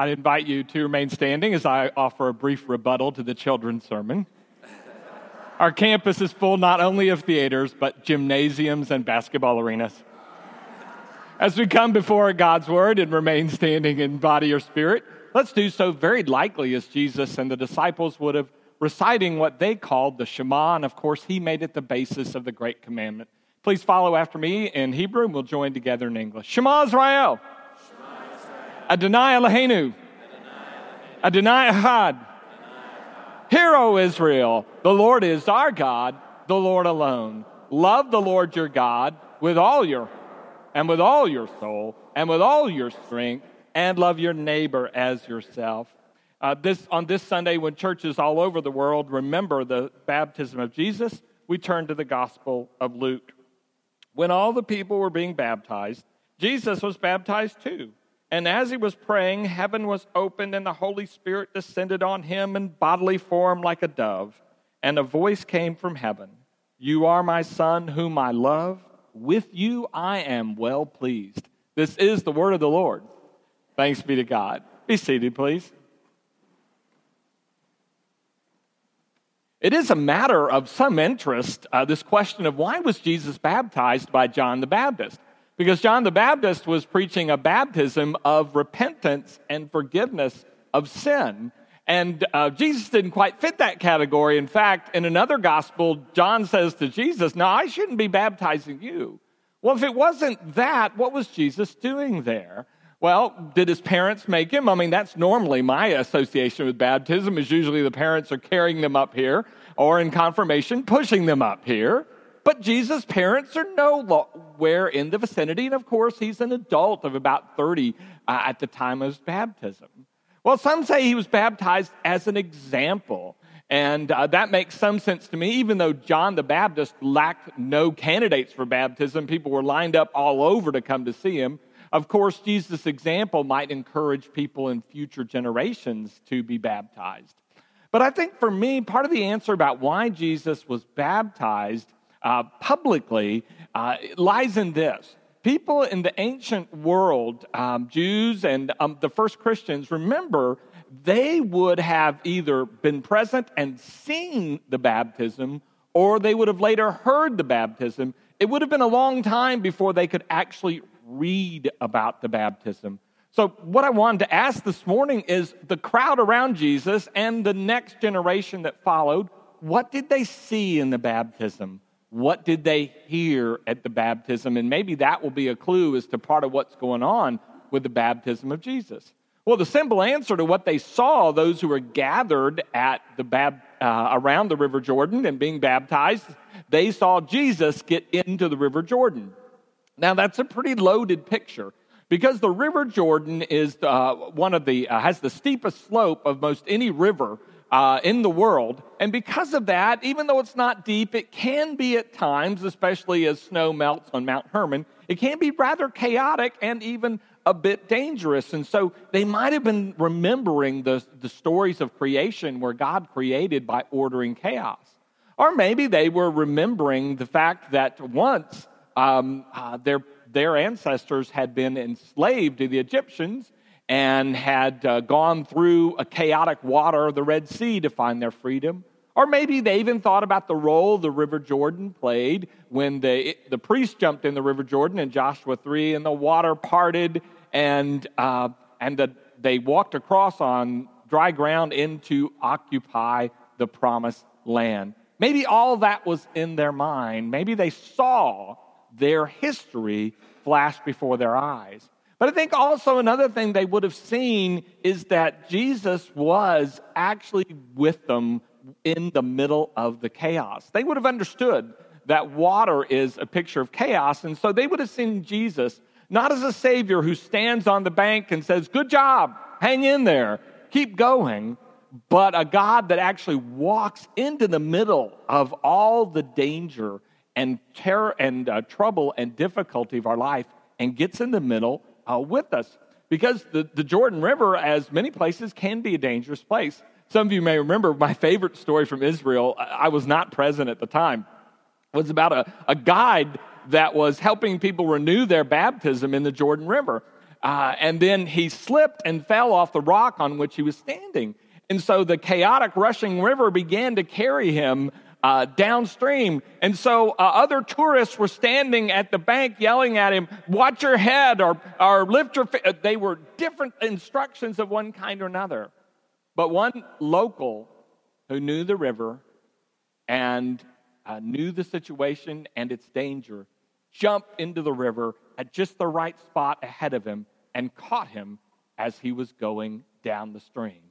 I invite you to remain standing as I offer a brief rebuttal to the children's sermon. Our campus is full not only of theaters, but gymnasiums and basketball arenas. As we come before God's word and remain standing in body or spirit, let's do so very likely as Jesus and the disciples would have, reciting what they called the Shema, and of course, he made it the basis of the Great Commandment. Please follow after me in Hebrew, and we'll join together in English. Shema Israel. Adonai Eloheinu. Adonai Ahad. Hear, O Israel, the Lord is our God, the Lord alone. Love the Lord your God with all your and with all your soul and with all your strength, and love your neighbor as yourself. Uh, this, on this Sunday, when churches all over the world remember the baptism of Jesus, we turn to the Gospel of Luke. When all the people were being baptized, Jesus was baptized too. And as he was praying, heaven was opened, and the Holy Spirit descended on him in bodily form like a dove. And a voice came from heaven You are my Son, whom I love. With you I am well pleased. This is the word of the Lord. Thanks be to God. Be seated, please. It is a matter of some interest, uh, this question of why was Jesus baptized by John the Baptist? Because John the Baptist was preaching a baptism of repentance and forgiveness of sin. And uh, Jesus didn't quite fit that category. In fact, in another gospel, John says to Jesus, No, I shouldn't be baptizing you. Well, if it wasn't that, what was Jesus doing there? Well, did his parents make him? I mean, that's normally my association with baptism, is usually the parents are carrying them up here, or in confirmation, pushing them up here. But Jesus' parents are nowhere in the vicinity. And of course, he's an adult of about 30 uh, at the time of his baptism. Well, some say he was baptized as an example. And uh, that makes some sense to me, even though John the Baptist lacked no candidates for baptism. People were lined up all over to come to see him. Of course, Jesus' example might encourage people in future generations to be baptized. But I think for me, part of the answer about why Jesus was baptized uh, publicly uh, lies in this. People in the ancient world, um, Jews and um, the first Christians, remember they would have either been present and seen the baptism or they would have later heard the baptism. It would have been a long time before they could actually read about the baptism. So, what I wanted to ask this morning is the crowd around Jesus and the next generation that followed, what did they see in the baptism? What did they hear at the baptism? And maybe that will be a clue as to part of what's going on with the baptism of Jesus. Well, the simple answer to what they saw, those who were gathered at the bab- uh, around the River Jordan and being baptized, they saw Jesus get into the River Jordan. Now, that's a pretty loaded picture because the River Jordan is uh, one of the uh, has the steepest slope of most any river uh, in the world. And because of that, even though it's not deep, it can be at times, especially as snow melts on Mount Hermon, it can be rather chaotic and even a bit dangerous. And so they might have been remembering the, the stories of creation where God created by ordering chaos. Or maybe they were remembering the fact that once um, uh, their, their ancestors had been enslaved to the Egyptians and had uh, gone through a chaotic water of the Red Sea to find their freedom. Or maybe they even thought about the role the River Jordan played when the, the priest jumped in the River Jordan in Joshua 3 and the water parted and, uh, and the, they walked across on dry ground into occupy the promised land. Maybe all that was in their mind. Maybe they saw their history flash before their eyes. But I think also another thing they would have seen is that Jesus was actually with them in the middle of the chaos. They would have understood that water is a picture of chaos, and so they would have seen Jesus not as a savior who stands on the bank and says, Good job, hang in there, keep going, but a God that actually walks into the middle of all the danger and terror and uh, trouble and difficulty of our life and gets in the middle uh, with us. Because the, the Jordan River, as many places, can be a dangerous place. Some of you may remember my favorite story from Israel. I was not present at the time. It was about a, a guide that was helping people renew their baptism in the Jordan River. Uh, and then he slipped and fell off the rock on which he was standing. And so the chaotic rushing river began to carry him uh, downstream. And so uh, other tourists were standing at the bank yelling at him, Watch your head or, or lift your. Fi-. They were different instructions of one kind or another. But one local who knew the river and uh, knew the situation and its danger jumped into the river at just the right spot ahead of him and caught him as he was going down the stream.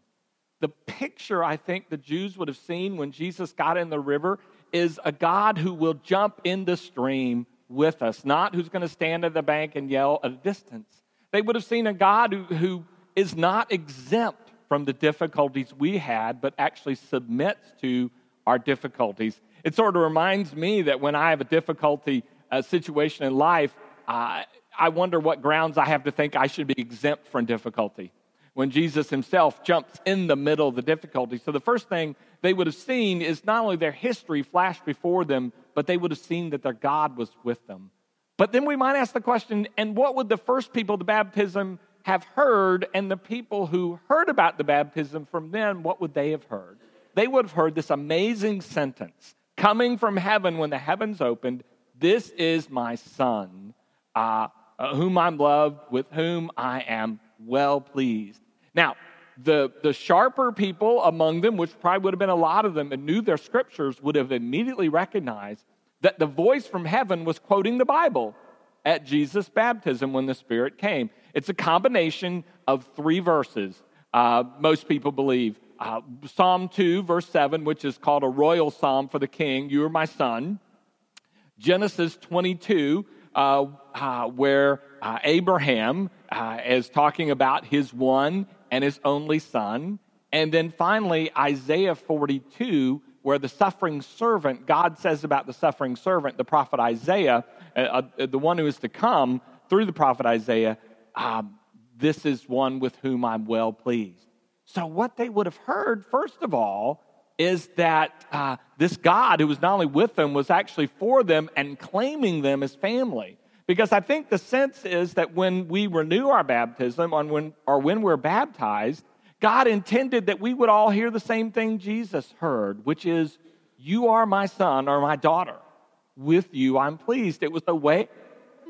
The picture I think the Jews would have seen when Jesus got in the river is a God who will jump in the stream with us, not who's going to stand at the bank and yell at a distance. They would have seen a God who, who is not exempt from the difficulties we had, but actually submits to our difficulties. It sort of reminds me that when I have a difficulty uh, situation in life, uh, I wonder what grounds I have to think I should be exempt from difficulty when Jesus himself jumps in the middle of the difficulty. So the first thing they would have seen is not only their history flashed before them, but they would have seen that their God was with them. But then we might ask the question and what would the first people to baptism have heard? And the people who heard about the baptism from them, what would they have heard? They would have heard this amazing sentence coming from heaven when the heavens opened This is my son, uh, whom I'm loved, with whom I am well pleased. Now, the, the sharper people among them, which probably would have been a lot of them and knew their scriptures, would have immediately recognized that the voice from heaven was quoting the Bible at Jesus' baptism when the Spirit came. It's a combination of three verses, uh, most people believe. Uh, psalm 2, verse 7, which is called a royal psalm for the king, You are my son. Genesis 22, uh, uh, where uh, Abraham uh, is talking about his one and his only son. And then finally, Isaiah 42, where the suffering servant, God says about the suffering servant, the prophet Isaiah, uh, uh, the one who is to come through the prophet Isaiah, um, this is one with whom I'm well pleased. So, what they would have heard, first of all, is that uh, this God who was not only with them was actually for them and claiming them as family. Because I think the sense is that when we renew our baptism or when, or when we're baptized, God intended that we would all hear the same thing Jesus heard, which is, You are my son or my daughter. With you I'm pleased. It was a way of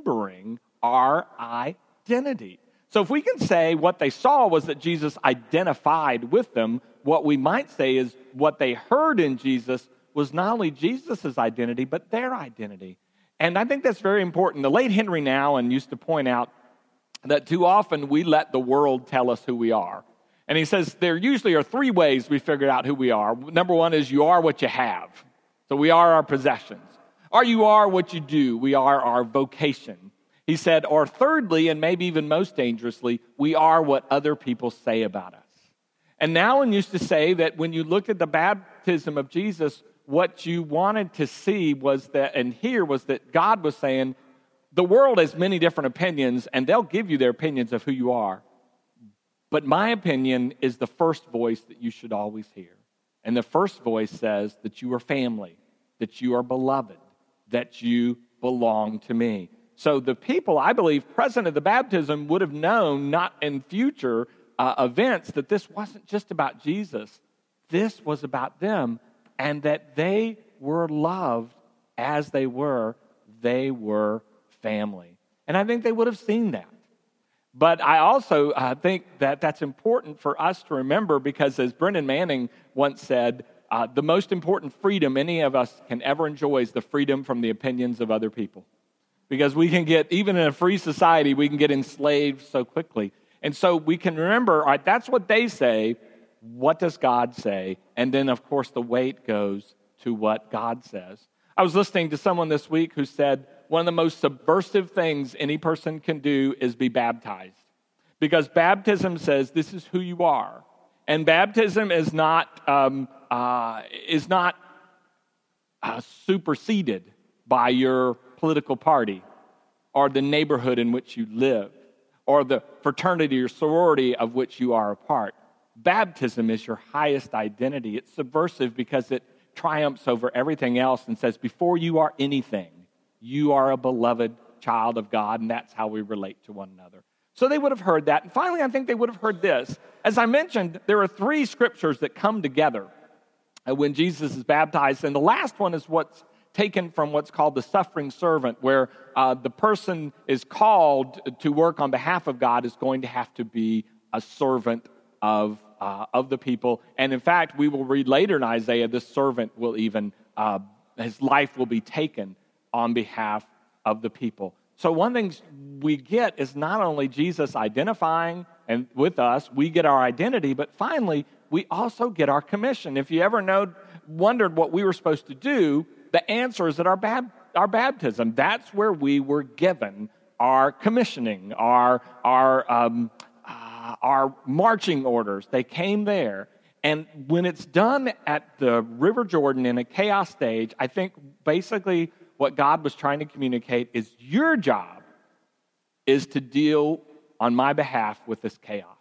remembering our identity. So if we can say what they saw was that Jesus identified with them, what we might say is what they heard in Jesus was not only Jesus' identity, but their identity. And I think that's very important. The late Henry Nouwen used to point out that too often we let the world tell us who we are. And he says there usually are three ways we figure out who we are. Number one is you are what you have. So we are our possessions. Or you are what you do. We are our vocation. He said, or thirdly, and maybe even most dangerously, we are what other people say about us. And Nouwen used to say that when you look at the baptism of Jesus, what you wanted to see was that, and hear was that God was saying, the world has many different opinions, and they'll give you their opinions of who you are. But my opinion is the first voice that you should always hear. And the first voice says that you are family, that you are beloved, that you belong to me. So the people, I believe, present at the baptism would have known, not in future uh, events that this wasn't just about Jesus, this was about them, and that they were loved as they were. They were family. And I think they would have seen that. But I also uh, think that that's important for us to remember because, as Brennan Manning once said, uh, the most important freedom any of us can ever enjoy is the freedom from the opinions of other people. Because we can get, even in a free society, we can get enslaved so quickly. And so we can remember, all right, that's what they say. What does God say? And then, of course, the weight goes to what God says. I was listening to someone this week who said one of the most subversive things any person can do is be baptized. Because baptism says this is who you are. And baptism is not, um, uh, is not uh, superseded by your political party or the neighborhood in which you live or the fraternity or sorority of which you are a part. Baptism is your highest identity. It's subversive because it triumphs over everything else and says, before you are anything, you are a beloved child of God, and that's how we relate to one another. So they would have heard that. And finally, I think they would have heard this. As I mentioned, there are three scriptures that come together uh, when Jesus is baptized. And the last one is what's taken from what's called the suffering servant, where uh, the person is called to work on behalf of God is going to have to be a servant of, uh, of the people. And in fact, we will read later in Isaiah, this servant will even, uh, his life will be taken on behalf of the people. So, one thing we get is not only Jesus identifying and with us, we get our identity, but finally, we also get our commission. If you ever know, wondered what we were supposed to do, the answer is at our, bab- our baptism. That's where we were given our commissioning, our, our, um, our marching orders. They came there. And when it's done at the River Jordan in a chaos stage, I think basically what God was trying to communicate is your job is to deal on my behalf with this chaos.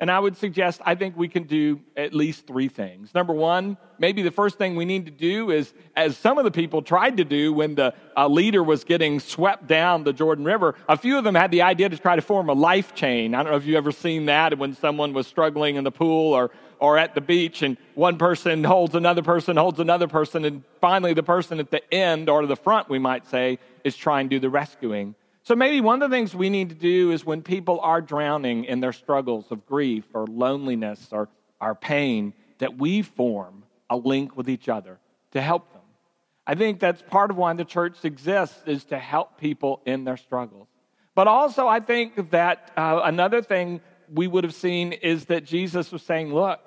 And I would suggest, I think we can do at least three things. Number one, maybe the first thing we need to do is, as some of the people tried to do when the uh, leader was getting swept down the Jordan River, a few of them had the idea to try to form a life chain. I don't know if you've ever seen that when someone was struggling in the pool or, or at the beach, and one person holds another person, holds another person, and finally the person at the end or the front, we might say, is trying to do the rescuing. So maybe one of the things we need to do is when people are drowning in their struggles of grief or loneliness or our pain, that we form a link with each other to help them. I think that's part of why the church exists is to help people in their struggles. But also, I think that uh, another thing we would have seen is that Jesus was saying, look,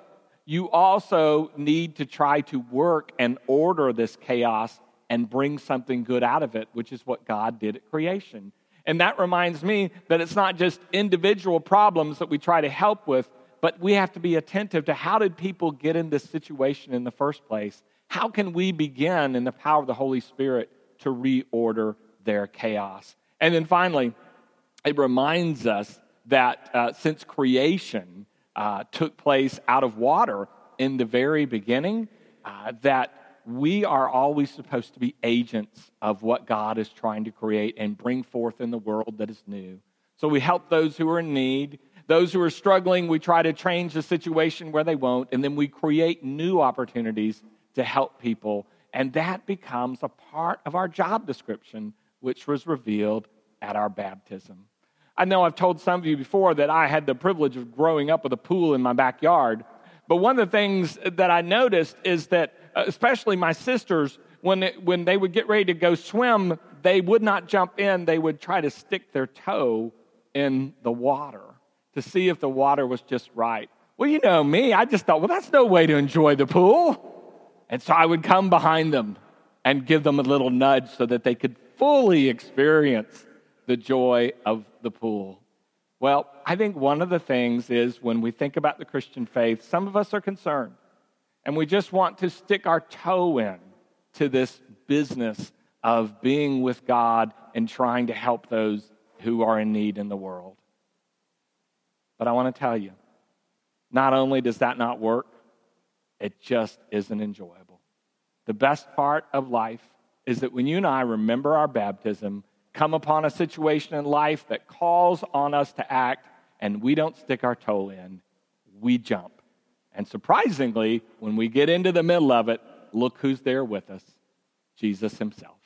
you also need to try to work and order this chaos and bring something good out of it, which is what God did at creation. And that reminds me that it's not just individual problems that we try to help with, but we have to be attentive to how did people get in this situation in the first place? How can we begin in the power of the Holy Spirit to reorder their chaos? And then finally, it reminds us that uh, since creation uh, took place out of water in the very beginning, uh, that we are always supposed to be agents of what God is trying to create and bring forth in the world that is new. So we help those who are in need. Those who are struggling, we try to change the situation where they won't, and then we create new opportunities to help people. And that becomes a part of our job description, which was revealed at our baptism. I know I've told some of you before that I had the privilege of growing up with a pool in my backyard. But one of the things that I noticed is that especially my sisters, when, it, when they would get ready to go swim, they would not jump in. They would try to stick their toe in the water to see if the water was just right. Well, you know me, I just thought, well, that's no way to enjoy the pool. And so I would come behind them and give them a little nudge so that they could fully experience the joy of the pool. Well, I think one of the things is when we think about the Christian faith, some of us are concerned and we just want to stick our toe in to this business of being with God and trying to help those who are in need in the world. But I want to tell you, not only does that not work, it just isn't enjoyable. The best part of life is that when you and I remember our baptism, come upon a situation in life that calls on us to act, and we don't stick our toe in, we jump. And surprisingly, when we get into the middle of it, look who's there with us Jesus himself.